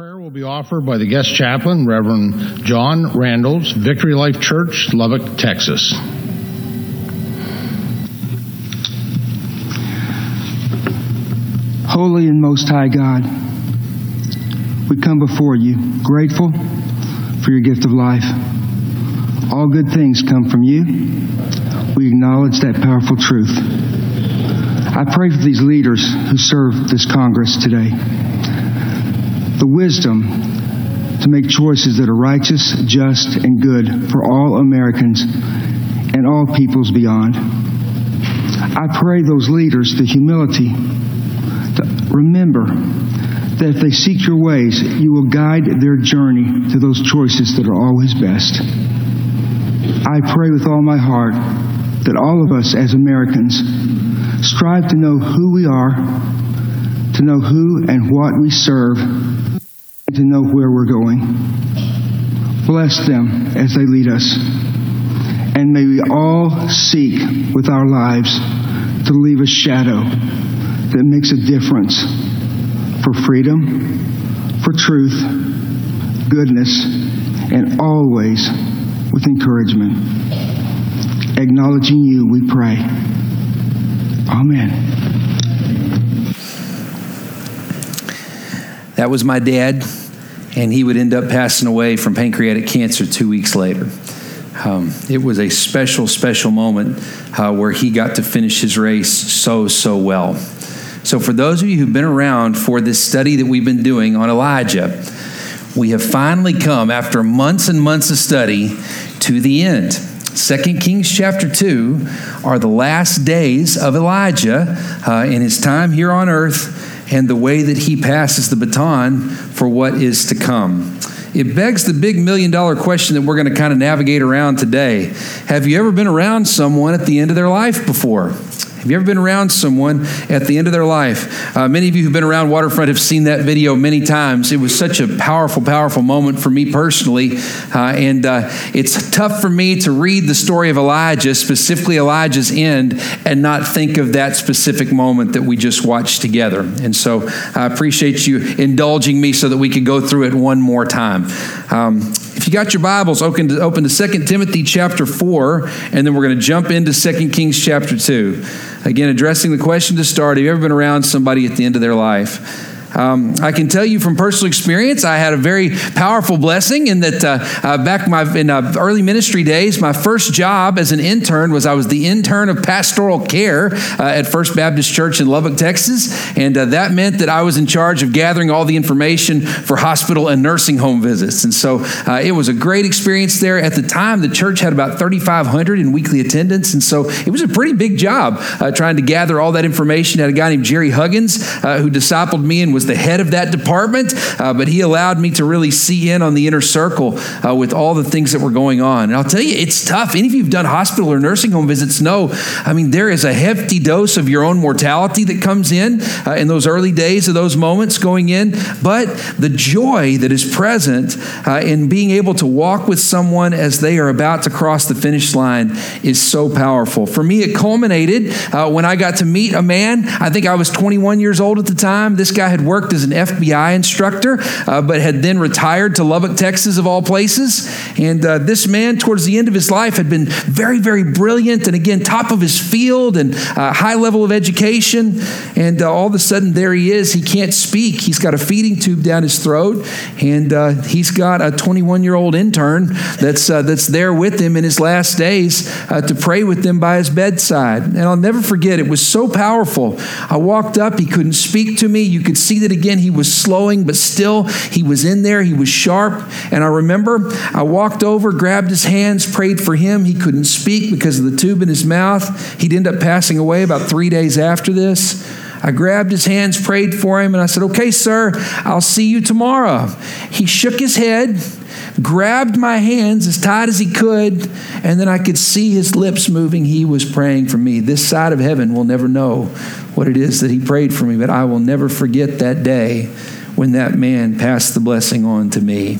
prayer will be offered by the guest chaplain, Reverend John Randalls, Victory Life Church, Lubbock, Texas. Holy and Most High God, we come before you grateful for your gift of life. All good things come from you. We acknowledge that powerful truth. I pray for these leaders who serve this Congress today the wisdom to make choices that are righteous, just, and good for all Americans and all peoples beyond. I pray those leaders the humility to remember that if they seek your ways, you will guide their journey to those choices that are always best. I pray with all my heart that all of us as Americans strive to know who we are, to know who and what we serve, to know where we're going. Bless them as they lead us. And may we all seek with our lives to leave a shadow that makes a difference for freedom, for truth, goodness, and always with encouragement. Acknowledging you, we pray. Amen. That was my dad and he would end up passing away from pancreatic cancer two weeks later. Um, it was a special, special moment uh, where he got to finish his race so, so well. So, for those of you who've been around for this study that we've been doing on Elijah, we have finally come, after months and months of study, to the end. 2 Kings chapter 2 are the last days of Elijah uh, in his time here on earth and the way that he passes the baton for what is to come. It begs the big million dollar question that we're going to kind of navigate around today. Have you ever been around someone at the end of their life before? Have you ever been around someone at the end of their life? Uh, many of you who've been around Waterfront have seen that video many times. It was such a powerful, powerful moment for me personally. Uh, and uh, it's tough for me to read the story of Elijah, specifically Elijah's end, and not think of that specific moment that we just watched together. And so I appreciate you indulging me so that we could go through it one more time. Um, if you got your Bibles, open to, open to 2 Timothy chapter 4, and then we're going to jump into 2 Kings chapter 2. Again, addressing the question to start have you ever been around somebody at the end of their life? Um, I can tell you from personal experience, I had a very powerful blessing in that uh, uh, back my, in uh, early ministry days, my first job as an intern was I was the intern of pastoral care uh, at First Baptist Church in Lubbock, Texas. And uh, that meant that I was in charge of gathering all the information for hospital and nursing home visits. And so uh, it was a great experience there. At the time, the church had about 3,500 in weekly attendance. And so it was a pretty big job trying to gather all that information. I had a guy named Jerry Huggins who discipled me and was was the head of that department, uh, but he allowed me to really see in on the inner circle uh, with all the things that were going on. And I'll tell you, it's tough. Any of you who've done hospital or nursing home visits know, I mean, there is a hefty dose of your own mortality that comes in uh, in those early days of those moments going in. But the joy that is present uh, in being able to walk with someone as they are about to cross the finish line is so powerful. For me, it culminated uh, when I got to meet a man. I think I was 21 years old at the time. This guy had worked as an FBI instructor, uh, but had then retired to Lubbock, Texas, of all places. And uh, this man, towards the end of his life, had been very, very brilliant and again, top of his field and uh, high level of education. And uh, all of a sudden, there he is. He can't speak. He's got a feeding tube down his throat, and uh, he's got a 21 year old intern that's, uh, that's there with him in his last days to pray with him by his bedside. And I'll never forget, it was so powerful. I walked up, he couldn't speak to me. You could see that again, he was slowing, but still he was in there. He was sharp. And I remember I walked over, grabbed his hands, prayed for him. He couldn't speak because of the tube in his mouth. He'd end up passing away about three days after this. I grabbed his hands, prayed for him, and I said, Okay, sir, I'll see you tomorrow. He shook his head, grabbed my hands as tight as he could, and then I could see his lips moving. He was praying for me. This side of heaven will never know what it is that he prayed for me, but I will never forget that day when that man passed the blessing on to me.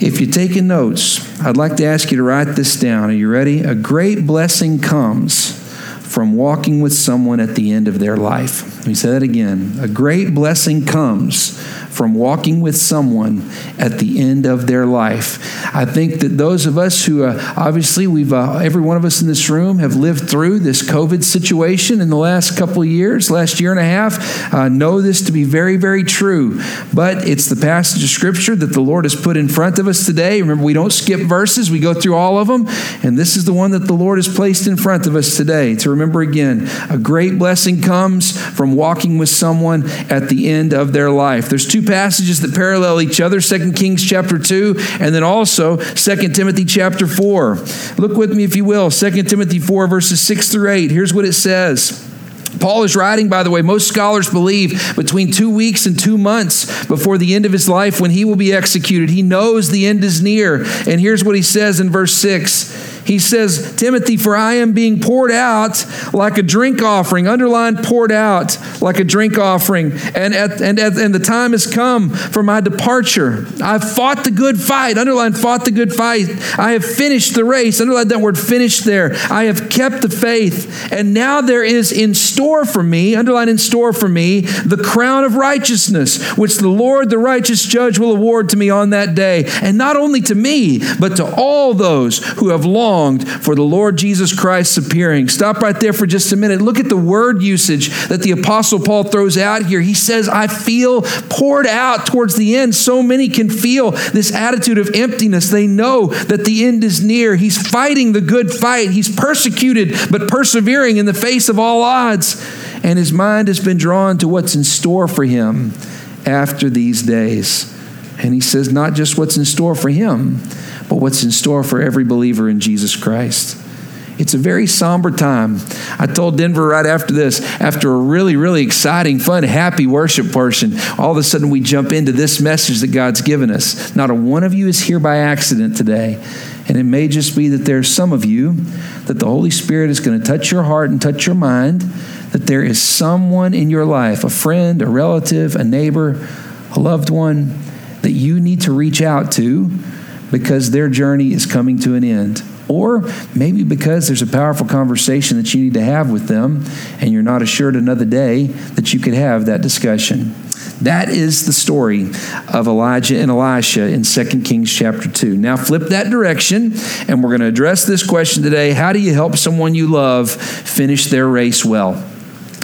If you're taking notes, I'd like to ask you to write this down. Are you ready? A great blessing comes from walking with someone at the end of their life. Let me say that again. A great blessing comes from walking with someone at the end of their life. I think that those of us who uh, obviously we've uh, every one of us in this room have lived through this COVID situation in the last couple of years, last year and a half, uh, know this to be very, very true. But it's the passage of scripture that the Lord has put in front of us today. Remember, we don't skip verses; we go through all of them, and this is the one that the Lord has placed in front of us today. To remember again, a great blessing comes from walking with someone at the end of their life. There's two passages that parallel each other 2 Kings chapter 2 and then also 2 Timothy chapter 4. Look with me, if you will, 2 Timothy 4, verses 6 through 8. Here's what it says. Paul is writing, by the way, most scholars believe between two weeks and two months before the end of his life when he will be executed. He knows the end is near. And here's what he says in verse 6 he says, Timothy, for I am being poured out like a drink offering, underlined poured out like a drink offering, and, at, and, at, and the time has come for my departure. I've fought the good fight, underlined fought the good fight. I have finished the race, underlined that word finished there. I have kept the faith, and now there is in store for me, underlined in store for me, the crown of righteousness, which the Lord, the righteous judge, will award to me on that day. And not only to me, but to all those who have longed longed for the Lord Jesus Christ's appearing. Stop right there for just a minute. Look at the word usage that the Apostle Paul throws out here. He says, I feel poured out towards the end. So many can feel this attitude of emptiness. They know that the end is near. He's fighting the good fight, he's persecuted, but persevering in the face of all odds. And his mind has been drawn to what's in store for him after these days. And he says, not just what's in store for him, but what's in store for every believer in Jesus Christ. It's a very somber time. I told Denver right after this, after a really, really exciting, fun, happy worship portion, all of a sudden we jump into this message that God's given us. Not a one of you is here by accident today. And it may just be that there's some of you that the Holy Spirit is going to touch your heart and touch your mind, that there is someone in your life, a friend, a relative, a neighbor, a loved one, that you need to reach out to because their journey is coming to an end. Or maybe because there's a powerful conversation that you need to have with them, and you're not assured another day that you could have that discussion. That is the story of Elijah and Elisha in 2 Kings chapter 2. Now flip that direction, and we're going to address this question today How do you help someone you love finish their race well?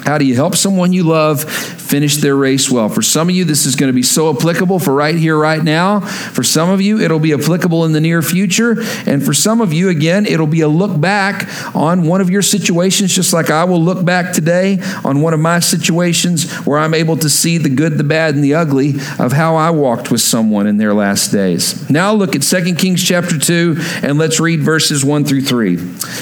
How do you help someone you love finish their race well. For some of you, this is going to be so applicable for right here, right now. For some of you, it'll be applicable in the near future. And for some of you, again, it'll be a look back on one of your situations, just like I will look back today on one of my situations where I'm able to see the good, the bad, and the ugly of how I walked with someone in their last days. Now look at 2 Kings chapter 2, and let's read verses 1 through 3.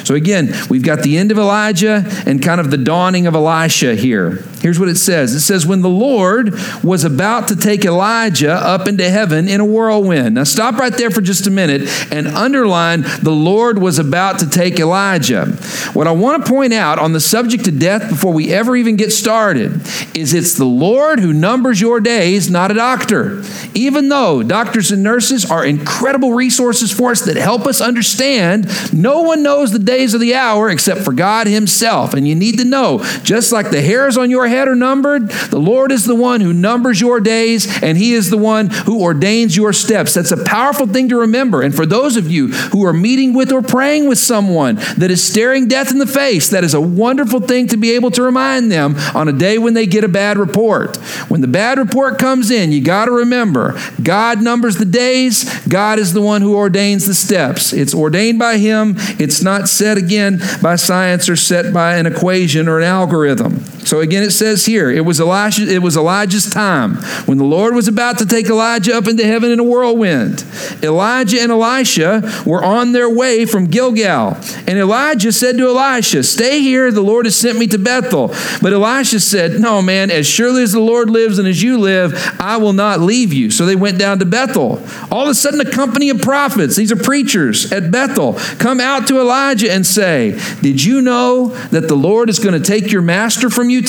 So again, we've got the end of Elijah and kind of the dawning of Elisha here. Here's what it says it says, When the Lord was about to take Elijah up into heaven in a whirlwind. Now, stop right there for just a minute and underline the Lord was about to take Elijah. What I want to point out on the subject of death before we ever even get started is it's the Lord who numbers your days, not a doctor. Even though doctors and nurses are incredible resources for us that help us understand, no one knows the days of the hour except for God Himself. And you need to know, just like the hairs on your head are numbered, the Lord is the one who numbers your days and He is the one who ordains your steps. That's a powerful thing to remember. And for those of you who are meeting with or praying with someone that is staring death in the face, that is a wonderful thing to be able to remind them on a day when they get a bad report. When the bad report comes in, you got to remember God numbers the days, God is the one who ordains the steps. It's ordained by Him, it's not set again by science or set by an equation or an algorithm. So again, it says here, it was it was Elijah's time when the Lord was about to take Elijah up into heaven in a whirlwind. Elijah and Elisha were on their way from Gilgal. And Elijah said to Elisha, Stay here, the Lord has sent me to Bethel. But Elisha said, No, man, as surely as the Lord lives and as you live, I will not leave you. So they went down to Bethel. All of a sudden, a company of prophets, these are preachers at Bethel, come out to Elijah and say, Did you know that the Lord is going to take your master from you? you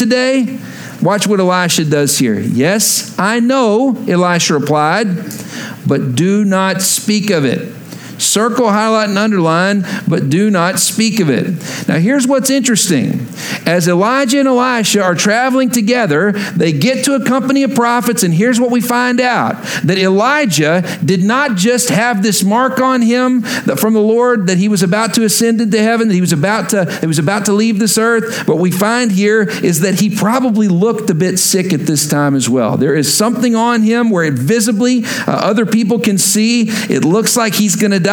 Watch what Elisha does here. Yes, I know, Elisha replied, but do not speak of it. Circle, highlight, and underline, but do not speak of it. Now, here's what's interesting. As Elijah and Elisha are traveling together, they get to a company of prophets, and here's what we find out that Elijah did not just have this mark on him from the Lord that he was about to ascend into heaven, that he was about to, he was about to leave this earth. What we find here is that he probably looked a bit sick at this time as well. There is something on him where it visibly uh, other people can see it looks like he's going to die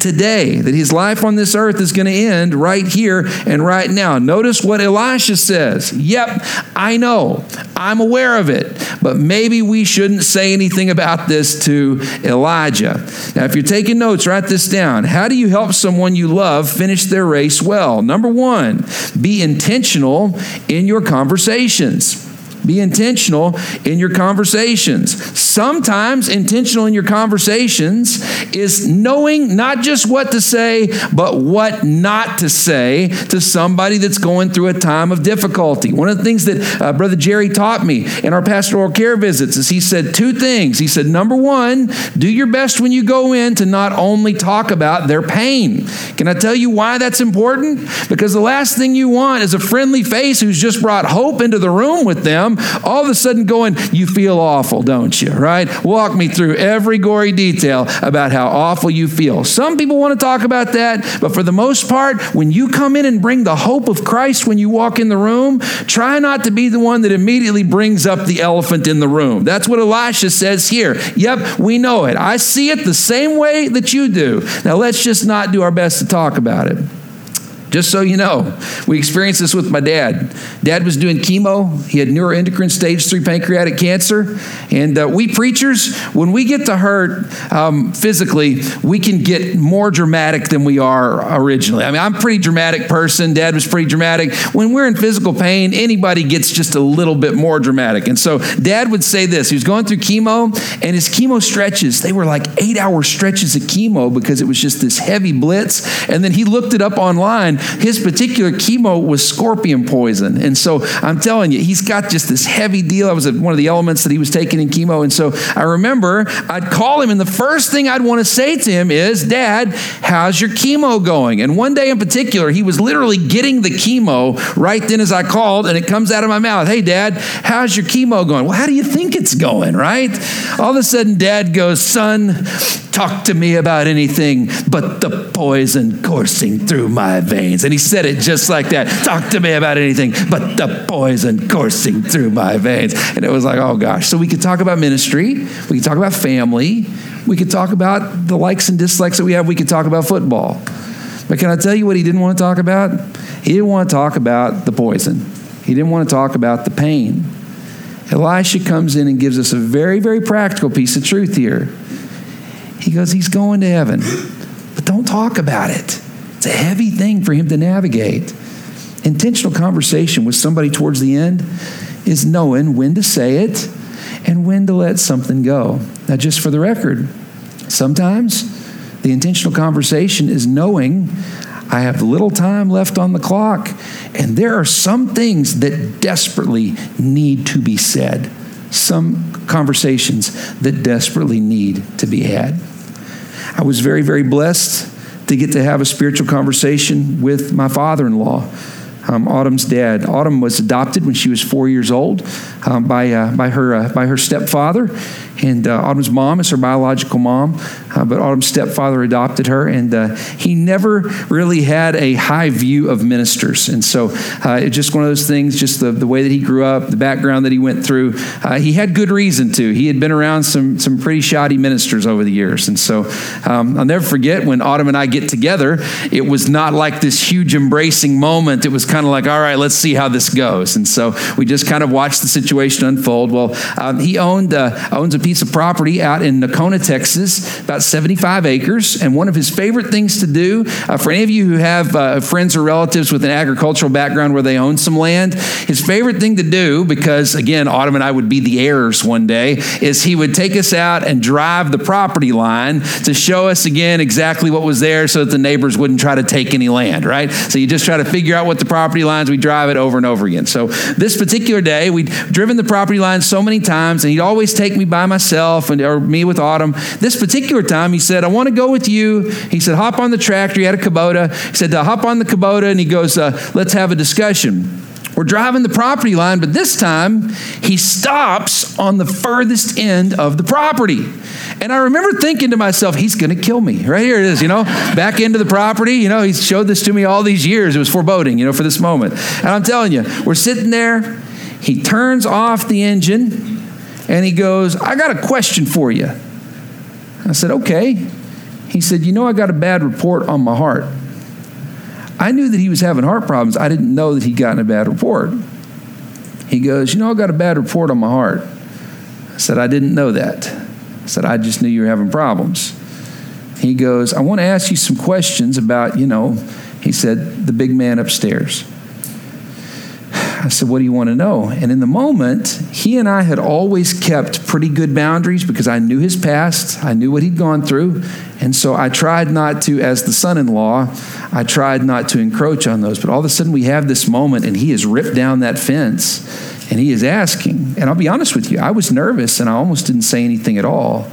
today, that his life on this earth is going to end right here and right now. Notice what Elisha says. Yep, I know. I'm aware of it. But maybe we shouldn't say anything about this to Elijah. Now, if you're taking notes, write this down. How do you help someone you love finish their race well? Number one, be intentional in your conversations. Be intentional in your conversations. Sometimes intentional in your conversations is knowing not just what to say, but what not to say to somebody that's going through a time of difficulty. One of the things that uh, Brother Jerry taught me in our pastoral care visits is he said two things. He said, number one, do your best when you go in to not only talk about their pain. Can I tell you why that's important? Because the last thing you want is a friendly face who's just brought hope into the room with them all of a sudden going, You feel awful, don't you? Right? Walk me through every gory detail about how awful you feel. Some people want to talk about that, but for the most part, when you come in and bring the hope of Christ when you walk in the room, try not to be the one that immediately brings up the elephant in the room. That's what Elisha says here. Yep, we know it. I see it the same way that you do. Now let's just not do our best to talk about it. Just so you know, we experienced this with my dad. Dad was doing chemo. He had neuroendocrine stage three pancreatic cancer. And uh, we preachers, when we get to hurt um, physically, we can get more dramatic than we are originally. I mean, I'm a pretty dramatic person. Dad was pretty dramatic. When we're in physical pain, anybody gets just a little bit more dramatic. And so dad would say this. He was going through chemo, and his chemo stretches, they were like eight hour stretches of chemo because it was just this heavy blitz. And then he looked it up online his particular chemo was scorpion poison. And so I'm telling you, he's got just this heavy deal. I was one of the elements that he was taking in chemo. And so I remember I'd call him, and the first thing I'd want to say to him is, Dad, how's your chemo going? And one day in particular, he was literally getting the chemo right then as I called, and it comes out of my mouth, Hey, Dad, how's your chemo going? Well, how do you think it's going, right? All of a sudden, Dad goes, Son, talk to me about anything but the poison coursing through my veins. And he said it just like that talk to me about anything but the poison coursing through my veins. And it was like, oh gosh. So we could talk about ministry, we could talk about family, we could talk about the likes and dislikes that we have, we could talk about football. But can I tell you what he didn't want to talk about? He didn't want to talk about the poison. He didn't want to talk about the pain. Elisha comes in and gives us a very, very practical piece of truth here. He goes, He's going to heaven, but don't talk about it. It's a heavy thing for him to navigate. Intentional conversation with somebody towards the end is knowing when to say it and when to let something go. Now, just for the record, sometimes the intentional conversation is knowing I have little time left on the clock, and there are some things that desperately need to be said, some conversations that desperately need to be had. I was very, very blessed to get to have a spiritual conversation with my father in law. Um, Autumn's dad. Autumn was adopted when she was four years old um, by, uh, by, her, uh, by her stepfather. And uh, Autumn's mom is her biological mom, uh, but Autumn's stepfather adopted her, and uh, he never really had a high view of ministers. And so uh, it's just one of those things, just the, the way that he grew up, the background that he went through. He had good reason to. He had been around some, some pretty shoddy ministers over the years. And so um, I'll never forget when Autumn and I get together, it was not like this huge embracing moment. It was kind of like, all right, let's see how this goes. And so we just kind of watched the situation unfold. Well, um, he owned uh, owns a piece of property out in Nocona, Texas, about 75 acres. And one of his favorite things to do, uh, for any of you who have uh, friends or relatives with an agricultural background where they own some land, his favorite thing to do, because again, Autumn and I would be the heirs one day, is he would take us out and drive the property line to show us again exactly what was there so that the neighbors wouldn't try to take any land, right? So you just try to figure out what the property property lines, we drive it over and over again. So this particular day, we'd driven the property line so many times, and he'd always take me by myself and, or me with Autumn. This particular time, he said, I want to go with you. He said, hop on the tractor. He had a Kubota. He said, hop on the Kubota, and he goes, uh, let's have a discussion. We're driving the property line, but this time he stops on the furthest end of the property. And I remember thinking to myself, he's going to kill me. Right here it is, you know, back into the property. You know, he showed this to me all these years. It was foreboding, you know, for this moment. And I'm telling you, we're sitting there. He turns off the engine and he goes, I got a question for you. I said, okay. He said, You know, I got a bad report on my heart. I knew that he was having heart problems. I didn't know that he'd gotten a bad report. He goes, You know, I got a bad report on my heart. I said, I didn't know that. I said, I just knew you were having problems. He goes, I want to ask you some questions about, you know, he said, the big man upstairs. I said, What do you want to know? And in the moment, he and I had always kept pretty good boundaries because I knew his past, I knew what he'd gone through. And so I tried not to, as the son in law, I tried not to encroach on those. But all of a sudden, we have this moment, and he has ripped down that fence and he is asking. And I'll be honest with you, I was nervous and I almost didn't say anything at all.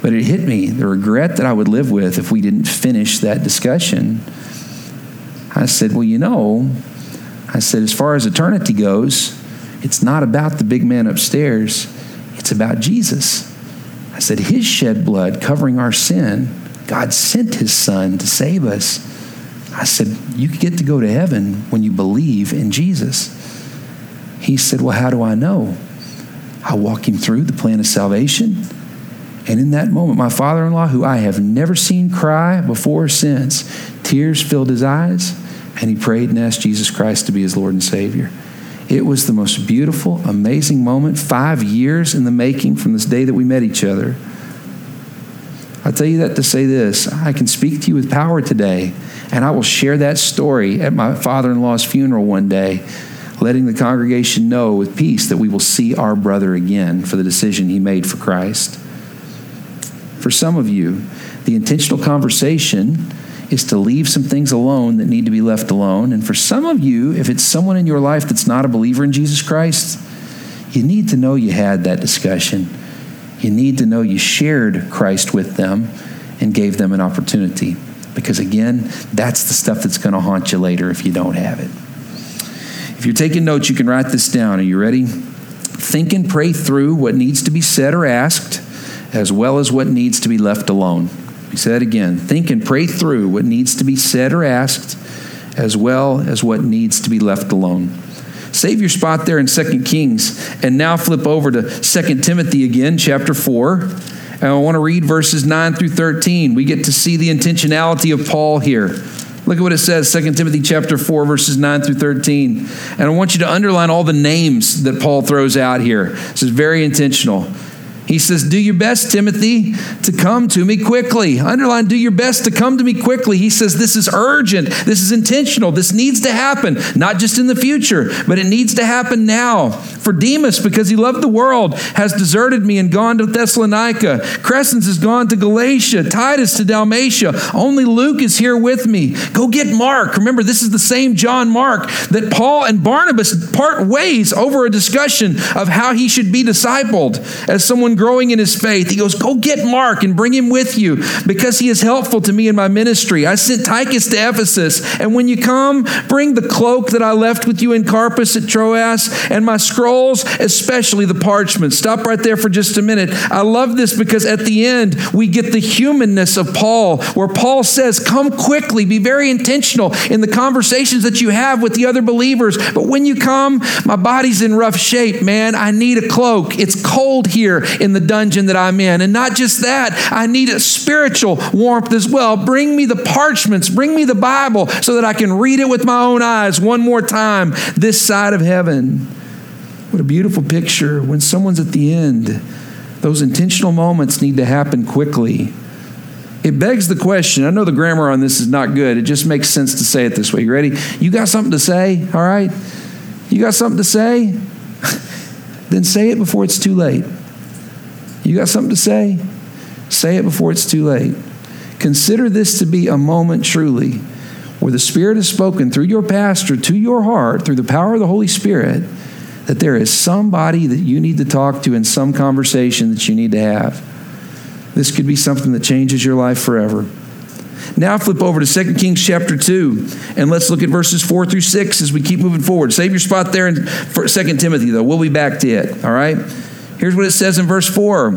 But it hit me the regret that I would live with if we didn't finish that discussion. I said, Well, you know, I said, as far as eternity goes, it's not about the big man upstairs, it's about Jesus. I said, His shed blood covering our sin, God sent His Son to save us. I said, You get to go to heaven when you believe in Jesus. He said, Well, how do I know? I walk him through the plan of salvation. And in that moment, my father in law, who I have never seen cry before or since, tears filled his eyes and he prayed and asked Jesus Christ to be his Lord and Savior. It was the most beautiful, amazing moment, five years in the making from this day that we met each other. I tell you that to say this I can speak to you with power today, and I will share that story at my father in law's funeral one day, letting the congregation know with peace that we will see our brother again for the decision he made for Christ. For some of you, the intentional conversation is to leave some things alone that need to be left alone. And for some of you, if it's someone in your life that's not a believer in Jesus Christ, you need to know you had that discussion. You need to know you shared Christ with them and gave them an opportunity. Because again, that's the stuff that's going to haunt you later if you don't have it. If you're taking notes, you can write this down. Are you ready? Think and pray through what needs to be said or asked, as well as what needs to be left alone. He said again, think and pray through what needs to be said or asked, as well as what needs to be left alone. Save your spot there in 2 Kings, and now flip over to 2 Timothy again, chapter 4. And I want to read verses 9 through 13. We get to see the intentionality of Paul here. Look at what it says, 2 Timothy chapter 4, verses 9 through 13. And I want you to underline all the names that Paul throws out here. This is very intentional. He says, Do your best, Timothy, to come to me quickly. Underline, do your best to come to me quickly. He says, This is urgent. This is intentional. This needs to happen, not just in the future, but it needs to happen now. For Demas, because he loved the world, has deserted me and gone to Thessalonica. Crescens has gone to Galatia, Titus to Dalmatia. Only Luke is here with me. Go get Mark. Remember, this is the same John Mark that Paul and Barnabas part ways over a discussion of how he should be discipled as someone growing in his faith, he goes, Go get Mark and bring him with you because he is helpful to me in my ministry. I sent Tychus to Ephesus, and when you come, bring the cloak that I left with you in Carpus at Troas and my scrolls, especially the parchment. Stop right there for just a minute. I love this because at the end, we get the humanness of Paul, where Paul says, Come quickly, be very intentional in the conversations that you have with the other believers. But when you come, my body's in rough shape, man. I need a cloak. It's cold here in the dungeon that I'm in. And not just that, I need a spiritual warmth as well. Bring me the parchments, bring me the Bible so that I can read it with my own eyes one more time this side of heaven. What a beautiful picture when someone's at the end. Those intentional moments need to happen quickly. It begs the question. I know the grammar on this is not good. It just makes sense to say it this way. You ready? You got something to say? All right? You got something to say? then say it before it's too late. You got something to say? Say it before it's too late. Consider this to be a moment truly where the Spirit has spoken through your pastor to your heart through the power of the Holy Spirit that there is somebody that you need to talk to in some conversation that you need to have. This could be something that changes your life forever. Now flip over to 2 Kings chapter 2, and let's look at verses 4 through 6 as we keep moving forward. Save your spot there in 2 Timothy, though. We'll be back to it, all right? Here's what it says in verse 4.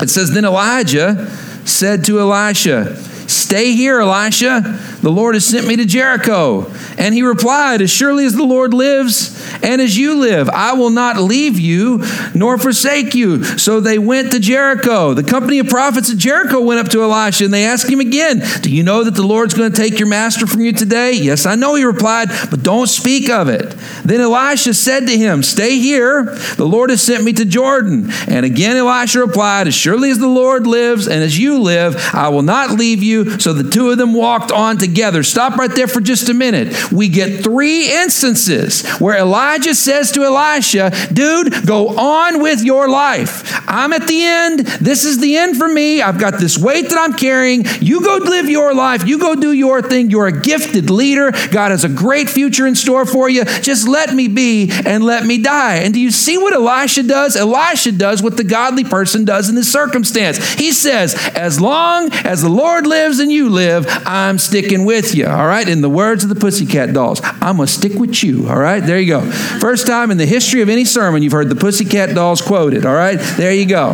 It says, Then Elijah said to Elisha, Stay here, Elisha. The Lord has sent me to Jericho. And he replied, As surely as the Lord lives and as you live, I will not leave you nor forsake you. So they went to Jericho. The company of prophets at Jericho went up to Elisha and they asked him again, Do you know that the Lord's going to take your master from you today? Yes, I know, he replied, but don't speak of it. Then Elisha said to him, Stay here. The Lord has sent me to Jordan. And again Elisha replied, As surely as the Lord lives and as you live, I will not leave you. So the two of them walked on together. Stop right there for just a minute. We get three instances where Elijah says to Elisha, Dude, go on with your life. I'm at the end. This is the end for me. I've got this weight that I'm carrying. You go live your life. You go do your thing. You're a gifted leader. God has a great future in store for you. Just let me be and let me die. And do you see what Elisha does? Elisha does what the godly person does in this circumstance. He says, As long as the Lord lives and you live, I'm sticking with you. All right? In the words of the Pussycat Dolls, I'm going to stick with you. All right? There you go. First time in the history of any sermon you've heard the Pussycat Dolls quoted. All right? There you go.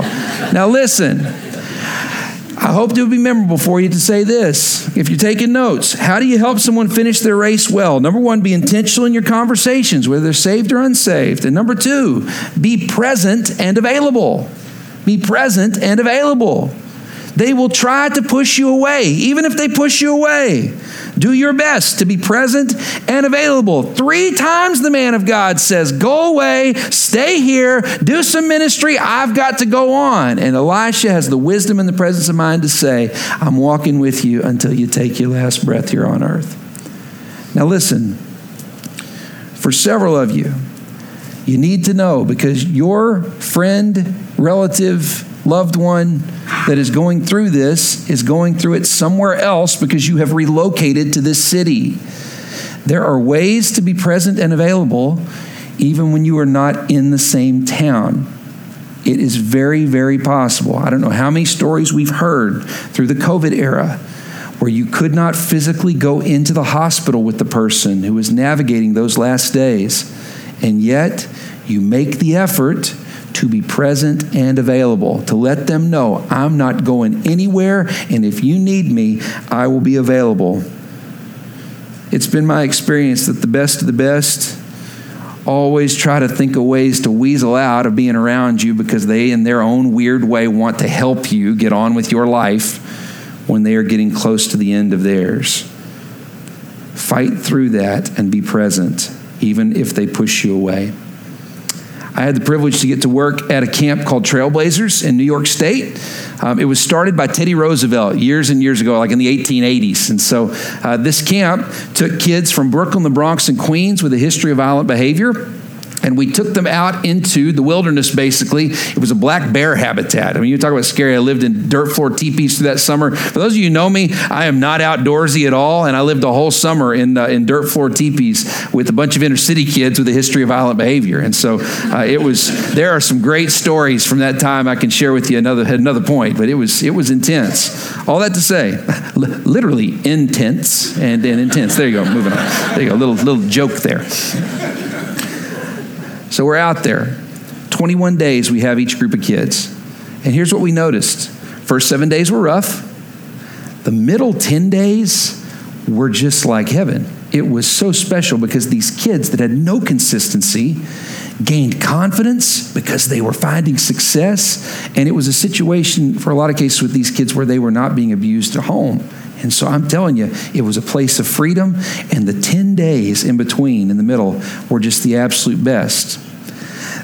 Now listen. I hope it will be memorable for you to say this. If you're taking notes, how do you help someone finish their race well? Number one, be intentional in your conversations, whether they're saved or unsaved. And number two, be present and available. Be present and available. They will try to push you away, even if they push you away. Do your best to be present and available. Three times the man of God says, Go away, stay here, do some ministry. I've got to go on. And Elisha has the wisdom and the presence of mind to say, I'm walking with you until you take your last breath here on earth. Now, listen, for several of you, you need to know because your friend, relative, loved one that is going through this is going through it somewhere else because you have relocated to this city. There are ways to be present and available even when you are not in the same town. It is very, very possible. I don't know how many stories we've heard through the COVID era where you could not physically go into the hospital with the person who was navigating those last days, and yet you make the effort to be present and available, to let them know I'm not going anywhere, and if you need me, I will be available. It's been my experience that the best of the best always try to think of ways to weasel out of being around you because they, in their own weird way, want to help you get on with your life when they are getting close to the end of theirs. Fight through that and be present, even if they push you away. I had the privilege to get to work at a camp called Trailblazers in New York State. Um, it was started by Teddy Roosevelt years and years ago, like in the 1880s. And so uh, this camp took kids from Brooklyn, the Bronx, and Queens with a history of violent behavior and we took them out into the wilderness basically. It was a black bear habitat. I mean you talk about scary. I lived in dirt floor teepees through that summer. For those of you who know me i am not outdoorsy at all and i lived a whole summer in, uh, in dirt floor teepees with a bunch of inner city kids with a history of violent behavior. And so uh, it was there are some great stories from that time i can share with you another another point but it was it was intense. All that to say literally intense and, and intense. There you go. Moving on. There you go. Little little joke there so we're out there. 21 days we have each group of kids. And here's what we noticed first seven days were rough, the middle 10 days were just like heaven. It was so special because these kids that had no consistency gained confidence because they were finding success. And it was a situation for a lot of cases with these kids where they were not being abused at home. And so I'm telling you, it was a place of freedom, and the 10 days in between, in the middle, were just the absolute best.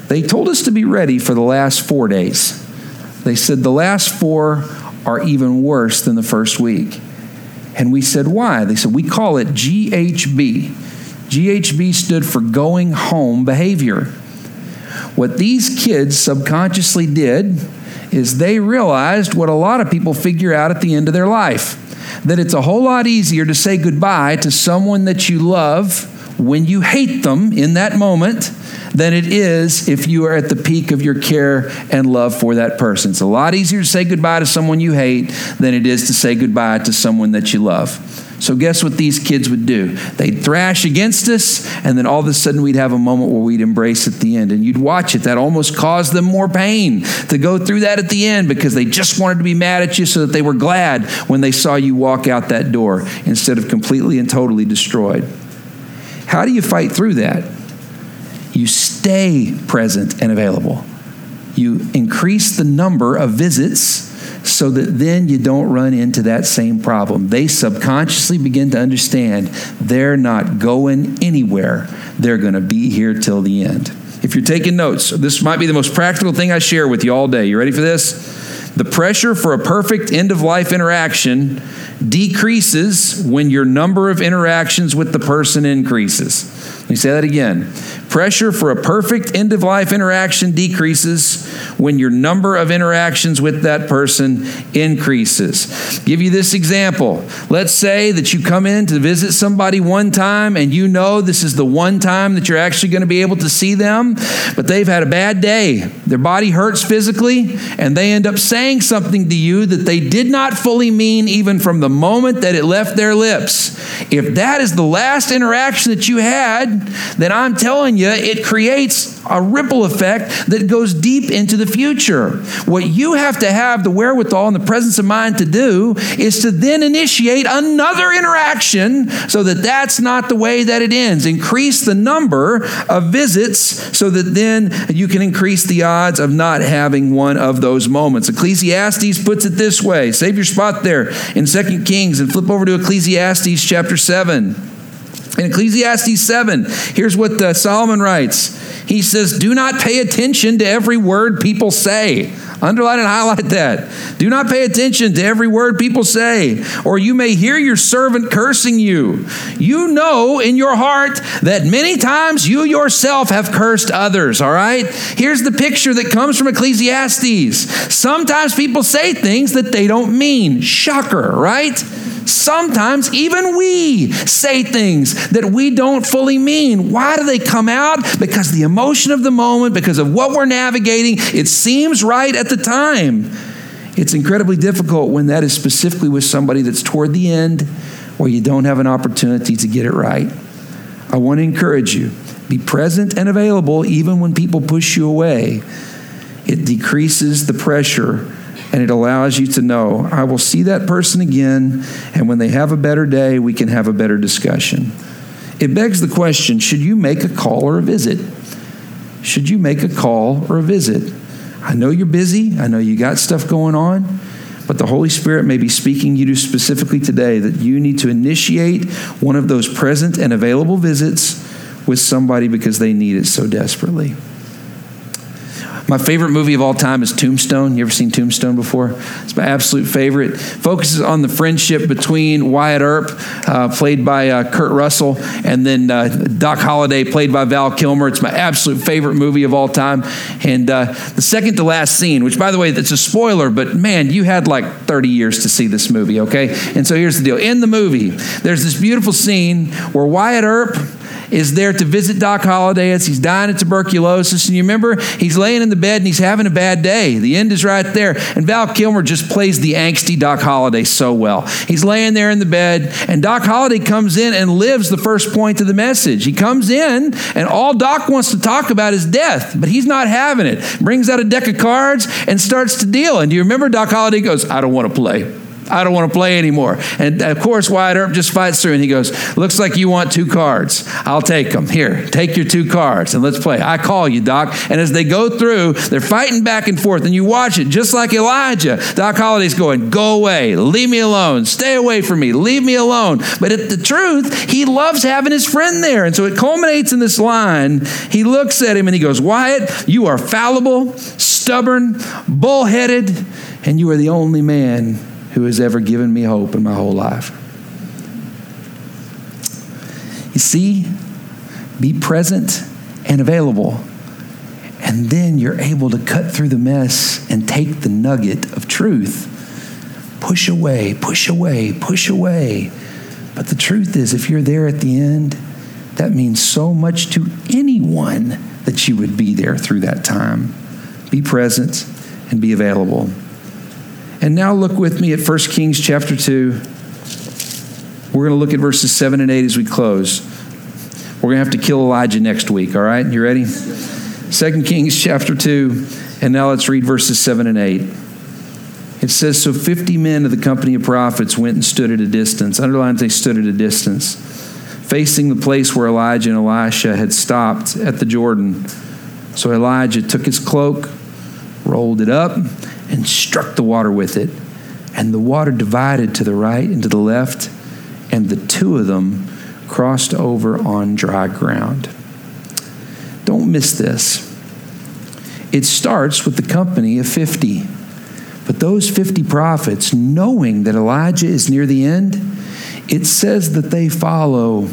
They told us to be ready for the last four days. They said the last four are even worse than the first week. And we said, why? They said, we call it GHB. GHB stood for going home behavior. What these kids subconsciously did is they realized what a lot of people figure out at the end of their life that it's a whole lot easier to say goodbye to someone that you love when you hate them in that moment than it is if you are at the peak of your care and love for that person. It's a lot easier to say goodbye to someone you hate than it is to say goodbye to someone that you love. So, guess what these kids would do? They'd thrash against us, and then all of a sudden we'd have a moment where we'd embrace at the end. And you'd watch it. That almost caused them more pain to go through that at the end because they just wanted to be mad at you so that they were glad when they saw you walk out that door instead of completely and totally destroyed. How do you fight through that? You stay present and available. You increase the number of visits so that then you don't run into that same problem. They subconsciously begin to understand they're not going anywhere, they're going to be here till the end. If you're taking notes, this might be the most practical thing I share with you all day. You ready for this? The pressure for a perfect end of life interaction decreases when your number of interactions with the person increases. Let me say that again. Pressure for a perfect end of life interaction decreases when your number of interactions with that person increases. Give you this example. Let's say that you come in to visit somebody one time and you know this is the one time that you're actually going to be able to see them, but they've had a bad day. Their body hurts physically, and they end up saying something to you that they did not fully mean even from the moment that it left their lips. If that is the last interaction that you had, then I'm telling you, it creates a ripple effect that goes deep into the future. What you have to have the wherewithal and the presence of mind to do is to then initiate another interaction so that that's not the way that it ends. Increase the number of visits so that then you can increase the odds of not having one of those moments. Ecclesiastes puts it this way save your spot there in Second Kings and flip over to Ecclesiastes chapter 7. In Ecclesiastes 7, here's what uh, Solomon writes. He says, Do not pay attention to every word people say. Underline and highlight that. Do not pay attention to every word people say, or you may hear your servant cursing you. You know in your heart that many times you yourself have cursed others, all right? Here's the picture that comes from Ecclesiastes. Sometimes people say things that they don't mean. Shocker, right? Sometimes even we say things that we don't fully mean. Why do they come out? Because the emotion of the moment, because of what we're navigating, it seems right at the time. It's incredibly difficult when that is specifically with somebody that's toward the end where you don't have an opportunity to get it right. I want to encourage you be present and available even when people push you away. It decreases the pressure and it allows you to know I will see that person again, and when they have a better day, we can have a better discussion. It begs the question should you make a call or a visit? Should you make a call or a visit? I know you're busy, I know you got stuff going on. But the Holy Spirit may be speaking you to specifically today that you need to initiate one of those present and available visits with somebody because they need it so desperately. My favorite movie of all time is Tombstone. You ever seen Tombstone before? It's my absolute favorite. Focuses on the friendship between Wyatt Earp, uh, played by uh, Kurt Russell, and then uh, Doc Holliday, played by Val Kilmer. It's my absolute favorite movie of all time. And uh, the second to last scene, which by the way, it's a spoiler, but man, you had like 30 years to see this movie, okay? And so here's the deal. In the movie, there's this beautiful scene where Wyatt Earp is there to visit Doc Holliday as he's dying of tuberculosis. And you remember, he's laying in the bed and he's having a bad day. The end is right there. And Val Kilmer just plays the angsty Doc Holliday so well. He's laying there in the bed, and Doc Holliday comes in and lives the first point of the message. He comes in, and all Doc wants to talk about is death, but he's not having it. Brings out a deck of cards and starts to deal. And do you remember Doc Holliday goes, I don't want to play. I don't want to play anymore. And of course, Wyatt Earp just fights through and he goes, Looks like you want two cards. I'll take them. Here, take your two cards and let's play. I call you, Doc. And as they go through, they're fighting back and forth. And you watch it just like Elijah. Doc Holliday's going, Go away. Leave me alone. Stay away from me. Leave me alone. But at the truth, he loves having his friend there. And so it culminates in this line. He looks at him and he goes, Wyatt, you are fallible, stubborn, bullheaded, and you are the only man who has ever given me hope in my whole life. You see, be present and available. And then you're able to cut through the mess and take the nugget of truth push away, push away, push away. But the truth is, if you're there at the end, that means so much to anyone that you would be there through that time. Be present and be available. And now look with me at 1 Kings chapter 2. We're going to look at verses 7 and 8 as we close. We're going to have to kill Elijah next week, all right? You ready? 2 Kings chapter 2, and now let's read verses 7 and 8. It says, So 50 men of the company of prophets went and stood at a distance. Underlines they stood at a distance, facing the place where Elijah and Elisha had stopped at the Jordan. So Elijah took his cloak, rolled it up, and struck the water with it. And the water divided to the right and to the left, and the two of them crossed over on dry ground. Don't miss this. It starts with the company of 50. But those 50 prophets, knowing that Elijah is near the end, it says that they follow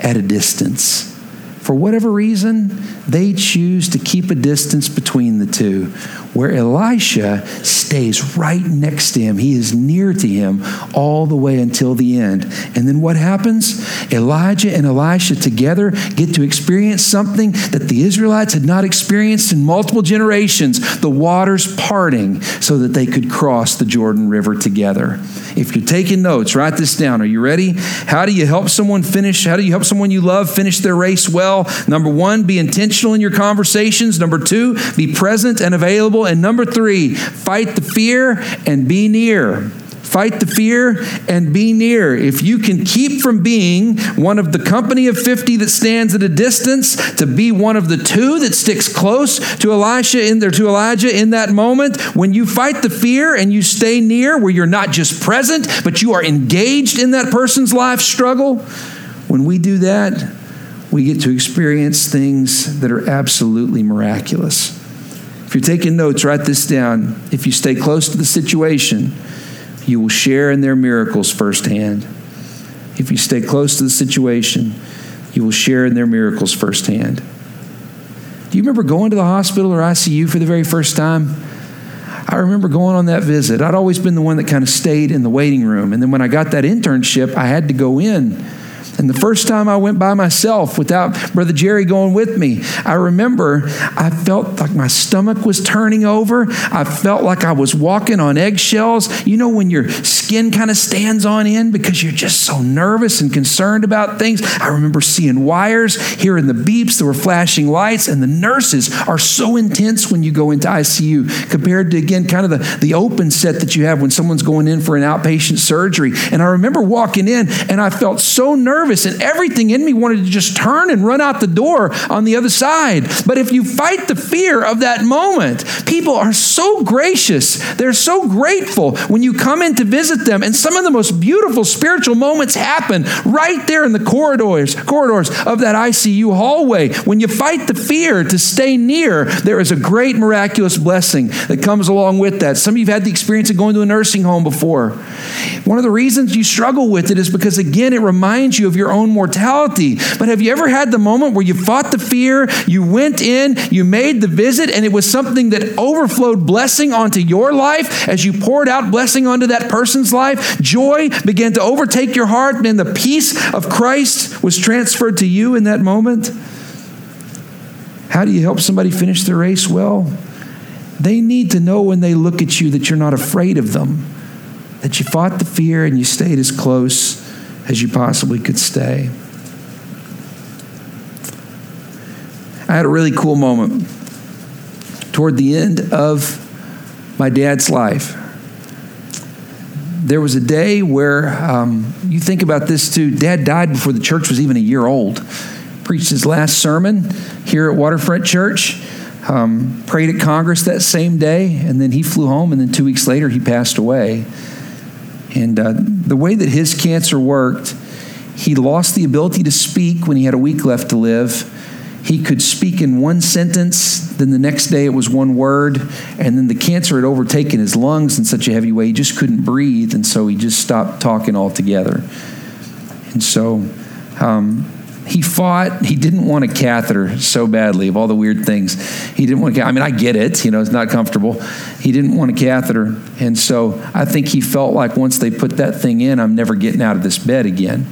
at a distance. For whatever reason, they choose to keep a distance between the two, where Elisha stays right next to him. He is near to him all the way until the end. And then what happens? Elijah and Elisha together get to experience something that the Israelites had not experienced in multiple generations the waters parting so that they could cross the Jordan River together. If you're taking notes, write this down. Are you ready? How do you help someone finish? How do you help someone you love finish their race well? Number one, be intentional in your conversations. Number two, be present and available. And number three, fight the fear and be near. Fight the fear and be near. If you can keep from being one of the company of 50 that stands at a distance to be one of the two that sticks close to Elisha in there to Elijah in that moment, when you fight the fear and you stay near where you're not just present, but you are engaged in that person's life struggle, when we do that, we get to experience things that are absolutely miraculous. If you're taking notes, write this down. If you stay close to the situation, you will share in their miracles firsthand. If you stay close to the situation, you will share in their miracles firsthand. Do you remember going to the hospital or ICU for the very first time? I remember going on that visit. I'd always been the one that kind of stayed in the waiting room. And then when I got that internship, I had to go in and the first time I went by myself without Brother Jerry going with me, I remember I felt like my stomach was turning over. I felt like I was walking on eggshells. You know, when your skin kind of stands on end because you're just so nervous and concerned about things. I remember seeing wires, hearing the beeps, there were flashing lights, and the nurses are so intense when you go into ICU compared to, again, kind of the, the open set that you have when someone's going in for an outpatient surgery. And I remember walking in and I felt so nervous nervous, and everything in me wanted to just turn and run out the door on the other side. But if you fight the fear of that moment, people are so gracious. They're so grateful when you come in to visit them. And some of the most beautiful spiritual moments happen right there in the corridors, corridors of that ICU hallway. When you fight the fear to stay near, there is a great miraculous blessing that comes along with that. Some of you have had the experience of going to a nursing home before. One of the reasons you struggle with it is because, again, it reminds you of of your own mortality. But have you ever had the moment where you fought the fear, you went in, you made the visit, and it was something that overflowed blessing onto your life as you poured out blessing onto that person's life? Joy began to overtake your heart, and the peace of Christ was transferred to you in that moment. How do you help somebody finish their race well? They need to know when they look at you that you're not afraid of them, that you fought the fear and you stayed as close as you possibly could stay. I had a really cool moment toward the end of my dad's life. There was a day where um, you think about this too. Dad died before the church was even a year old. Preached his last sermon here at Waterfront Church. Um, prayed at Congress that same day, and then he flew home, and then two weeks later he passed away. And uh, the way that his cancer worked, he lost the ability to speak when he had a week left to live. He could speak in one sentence, then the next day it was one word, and then the cancer had overtaken his lungs in such a heavy way he just couldn't breathe, and so he just stopped talking altogether. And so um, he fought. He didn't want a catheter so badly. Of all the weird things, he didn't want. I mean, I get it. You know, it's not comfortable. He didn't want a catheter, and so I think he felt like once they put that thing in, I'm never getting out of this bed again.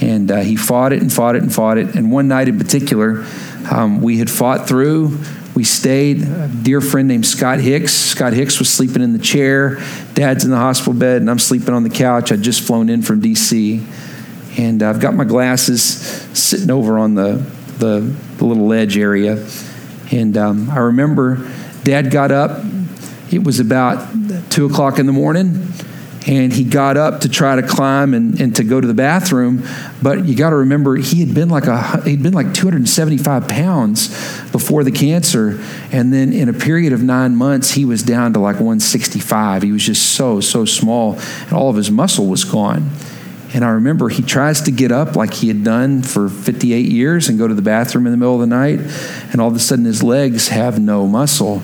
And uh, he fought it and fought it and fought it. And one night in particular, um, we had fought through. We stayed. A dear friend named Scott Hicks. Scott Hicks was sleeping in the chair. Dad's in the hospital bed, and I'm sleeping on the couch. I'd just flown in from D.C and I've got my glasses sitting over on the, the, the little ledge area. And um, I remember Dad got up. It was about 2 o'clock in the morning, and he got up to try to climb and, and to go to the bathroom. But you got to remember, he had been like a he'd been like 275 pounds before the cancer, and then in a period of nine months, he was down to like 165. He was just so so small, and all of his muscle was gone. And I remember he tries to get up like he had done for 58 years and go to the bathroom in the middle of the night. And all of a sudden, his legs have no muscle.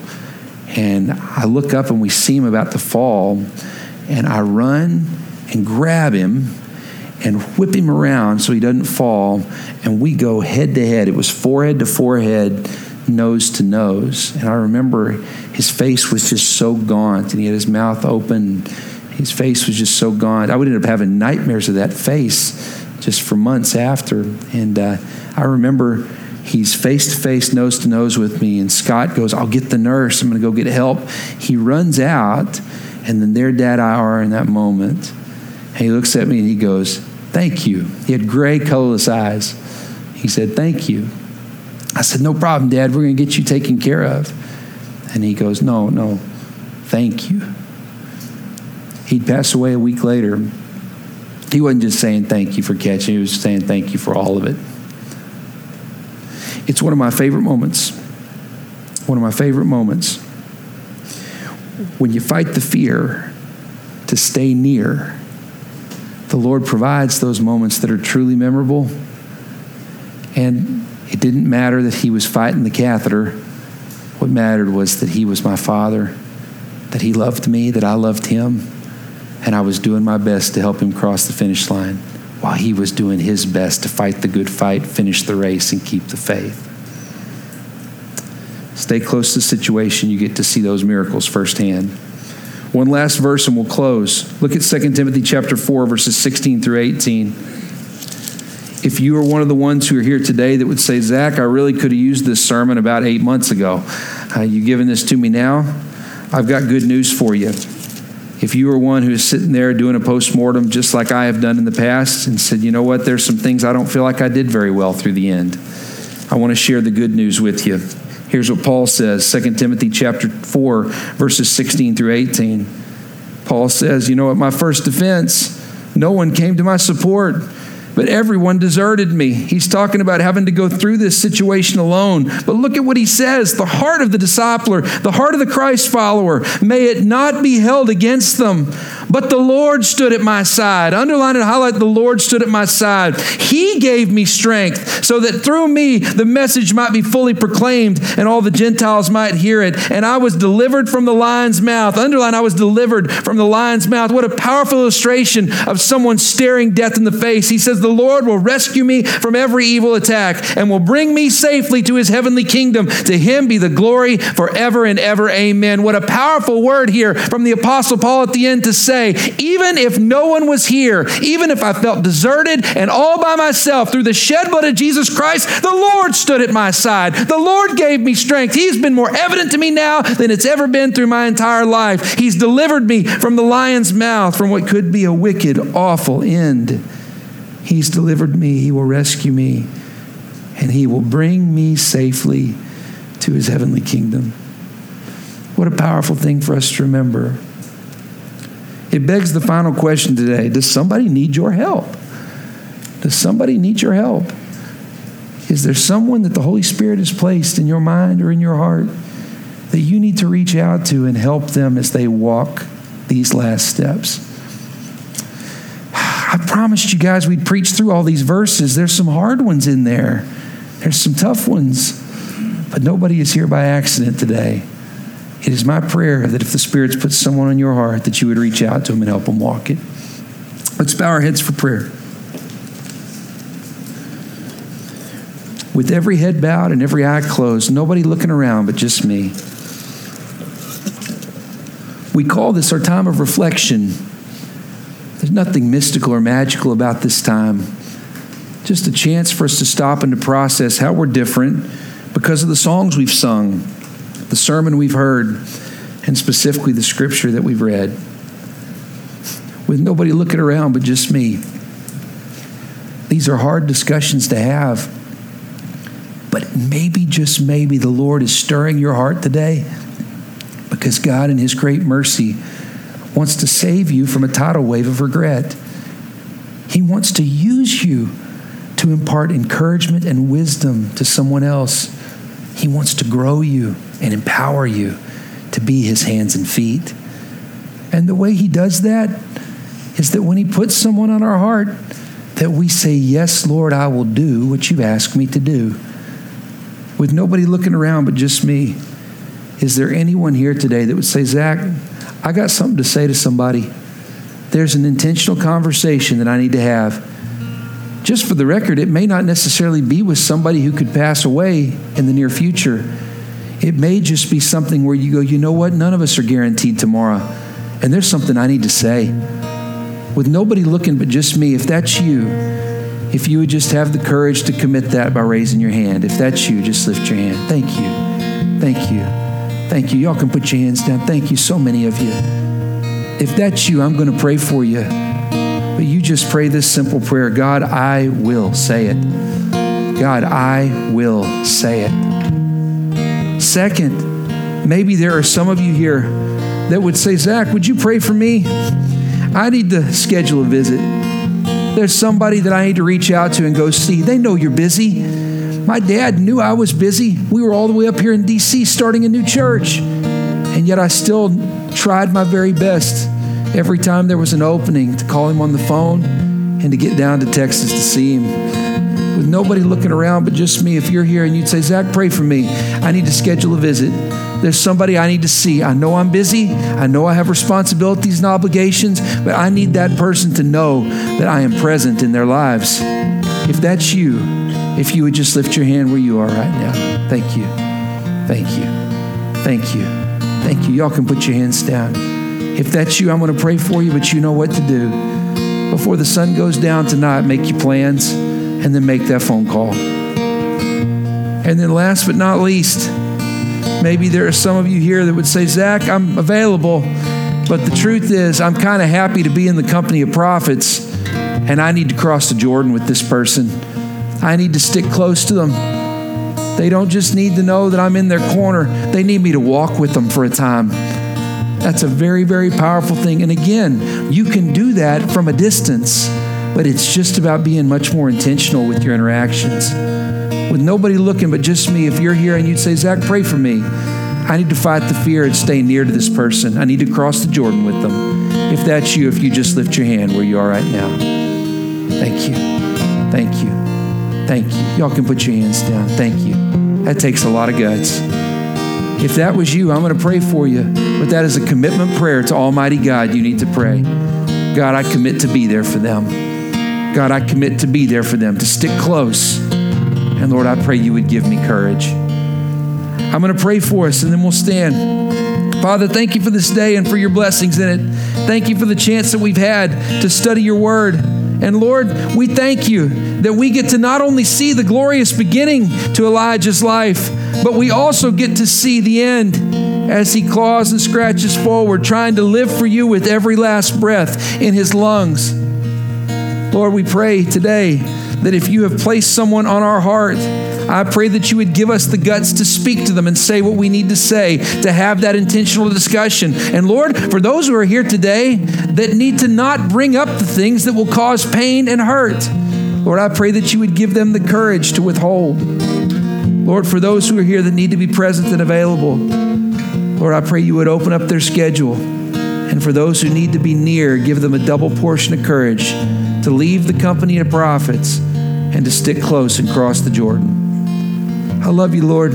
And I look up and we see him about to fall. And I run and grab him and whip him around so he doesn't fall. And we go head to head. It was forehead to forehead, nose to nose. And I remember his face was just so gaunt and he had his mouth open his face was just so gone. I would end up having nightmares of that face just for months after. And uh, I remember he's face to face, nose to nose with me. And Scott goes, I'll get the nurse. I'm going to go get help. He runs out, and then there Dad I are in that moment. And he looks at me and he goes, Thank you. He had gray, colorless eyes. He said, Thank you. I said, No problem, Dad. We're going to get you taken care of. And he goes, No, no, thank you. He'd pass away a week later. He wasn't just saying thank you for catching, he was saying thank you for all of it. It's one of my favorite moments. One of my favorite moments. When you fight the fear to stay near, the Lord provides those moments that are truly memorable. And it didn't matter that he was fighting the catheter. What mattered was that he was my father, that he loved me, that I loved him and I was doing my best to help him cross the finish line while he was doing his best to fight the good fight, finish the race, and keep the faith. Stay close to the situation, you get to see those miracles firsthand. One last verse and we'll close. Look at 2 Timothy chapter 4 verses 16 through 18. If you are one of the ones who are here today that would say, Zach, I really could have used this sermon about eight months ago. Uh, you giving this to me now? I've got good news for you if you are one who is sitting there doing a postmortem just like I have done in the past and said, you know what, there's some things I don't feel like I did very well through the end, I want to share the good news with you. Here's what Paul says 2 Timothy chapter 4, verses 16 through 18. Paul says, You know what, my first defense, no one came to my support but everyone deserted me. He's talking about having to go through this situation alone. But look at what he says the heart of the discipler, the heart of the Christ follower, may it not be held against them. But the Lord stood at my side. Underline and highlight the Lord stood at my side. He gave me strength so that through me the message might be fully proclaimed and all the Gentiles might hear it. And I was delivered from the lion's mouth. Underline, I was delivered from the lion's mouth. What a powerful illustration of someone staring death in the face. He says, The Lord will rescue me from every evil attack and will bring me safely to his heavenly kingdom. To him be the glory forever and ever. Amen. What a powerful word here from the Apostle Paul at the end to say, say, even if no one was here, even if I felt deserted and all by myself, through the shed blood of Jesus Christ, the Lord stood at my side. The Lord gave me strength. He's been more evident to me now than it's ever been through my entire life. He's delivered me from the lion's mouth, from what could be a wicked, awful end. He's delivered me. He will rescue me, and He will bring me safely to His heavenly kingdom. What a powerful thing for us to remember. It begs the final question today Does somebody need your help? Does somebody need your help? Is there someone that the Holy Spirit has placed in your mind or in your heart that you need to reach out to and help them as they walk these last steps? I promised you guys we'd preach through all these verses. There's some hard ones in there, there's some tough ones, but nobody is here by accident today. It is my prayer that if the Spirit's put someone on your heart, that you would reach out to them and help them walk it. Let's bow our heads for prayer. with every head bowed and every eye closed, nobody looking around but just me. We call this our time of reflection. There's nothing mystical or magical about this time. Just a chance for us to stop and to process how we're different because of the songs we've sung, the sermon we've heard, and specifically the scripture that we've read. With nobody looking around but just me. These are hard discussions to have. But maybe, just maybe, the Lord is stirring your heart today because God, in His great mercy, wants to save you from a tidal wave of regret. He wants to use you to impart encouragement and wisdom to someone else. He wants to grow you and empower you to be His hands and feet. And the way He does that is that when He puts someone on our heart, that we say, Yes, Lord, I will do what you've asked me to do. With nobody looking around but just me. Is there anyone here today that would say, Zach, I got something to say to somebody? There's an intentional conversation that I need to have. Just for the record, it may not necessarily be with somebody who could pass away in the near future. It may just be something where you go, you know what? None of us are guaranteed tomorrow. And there's something I need to say. With nobody looking but just me, if that's you, if you would just have the courage to commit that by raising your hand. If that's you, just lift your hand. Thank you. Thank you. Thank you. Y'all can put your hands down. Thank you, so many of you. If that's you, I'm going to pray for you. But you just pray this simple prayer God, I will say it. God, I will say it. Second, maybe there are some of you here that would say, Zach, would you pray for me? I need to schedule a visit. There's somebody that I need to reach out to and go see. They know you're busy. My dad knew I was busy. We were all the way up here in D.C. starting a new church. And yet I still tried my very best every time there was an opening to call him on the phone and to get down to Texas to see him. With nobody looking around but just me, if you're here and you'd say, Zach, pray for me. I need to schedule a visit. There's somebody I need to see. I know I'm busy. I know I have responsibilities and obligations, but I need that person to know that I am present in their lives. If that's you, if you would just lift your hand where you are right now. Thank you. Thank you. Thank you. Thank you. Y'all can put your hands down. If that's you, I'm going to pray for you, but you know what to do. Before the sun goes down tonight, make your plans and then make that phone call. And then, last but not least, maybe there are some of you here that would say, Zach, I'm available, but the truth is, I'm kind of happy to be in the company of prophets, and I need to cross the Jordan with this person. I need to stick close to them. They don't just need to know that I'm in their corner, they need me to walk with them for a time. That's a very, very powerful thing. And again, you can do that from a distance, but it's just about being much more intentional with your interactions. With nobody looking but just me, if you're here and you'd say, Zach, pray for me. I need to fight the fear and stay near to this person. I need to cross the Jordan with them. If that's you, if you just lift your hand where you are right now. Thank you. Thank you. Thank you. Y'all can put your hands down. Thank you. That takes a lot of guts. If that was you, I'm going to pray for you. But that is a commitment prayer to Almighty God you need to pray. God, I commit to be there for them. God, I commit to be there for them, to stick close. And Lord, I pray you would give me courage. I'm going to pray for us and then we'll stand. Father, thank you for this day and for your blessings in it. Thank you for the chance that we've had to study your word. And Lord, we thank you that we get to not only see the glorious beginning to Elijah's life, but we also get to see the end as he claws and scratches forward, trying to live for you with every last breath in his lungs. Lord, we pray today that if you have placed someone on our heart, I pray that you would give us the guts to speak to them and say what we need to say, to have that intentional discussion. And Lord, for those who are here today that need to not bring up the things that will cause pain and hurt, Lord, I pray that you would give them the courage to withhold. Lord, for those who are here that need to be present and available, Lord, I pray you would open up their schedule. And for those who need to be near, give them a double portion of courage to leave the company of prophets and to stick close and cross the Jordan. I love you, Lord.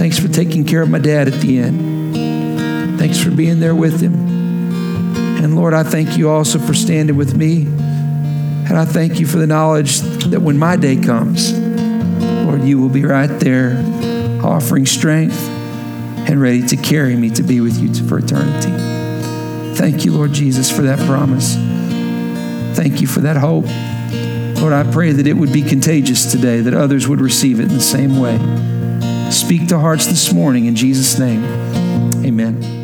Thanks for taking care of my dad at the end. Thanks for being there with him. And Lord, I thank you also for standing with me. And I thank you for the knowledge that when my day comes, Lord, you will be right there offering strength and ready to carry me to be with you for eternity. Thank you, Lord Jesus, for that promise. Thank you for that hope. Lord, I pray that it would be contagious today, that others would receive it in the same way. Speak to hearts this morning in Jesus' name. Amen.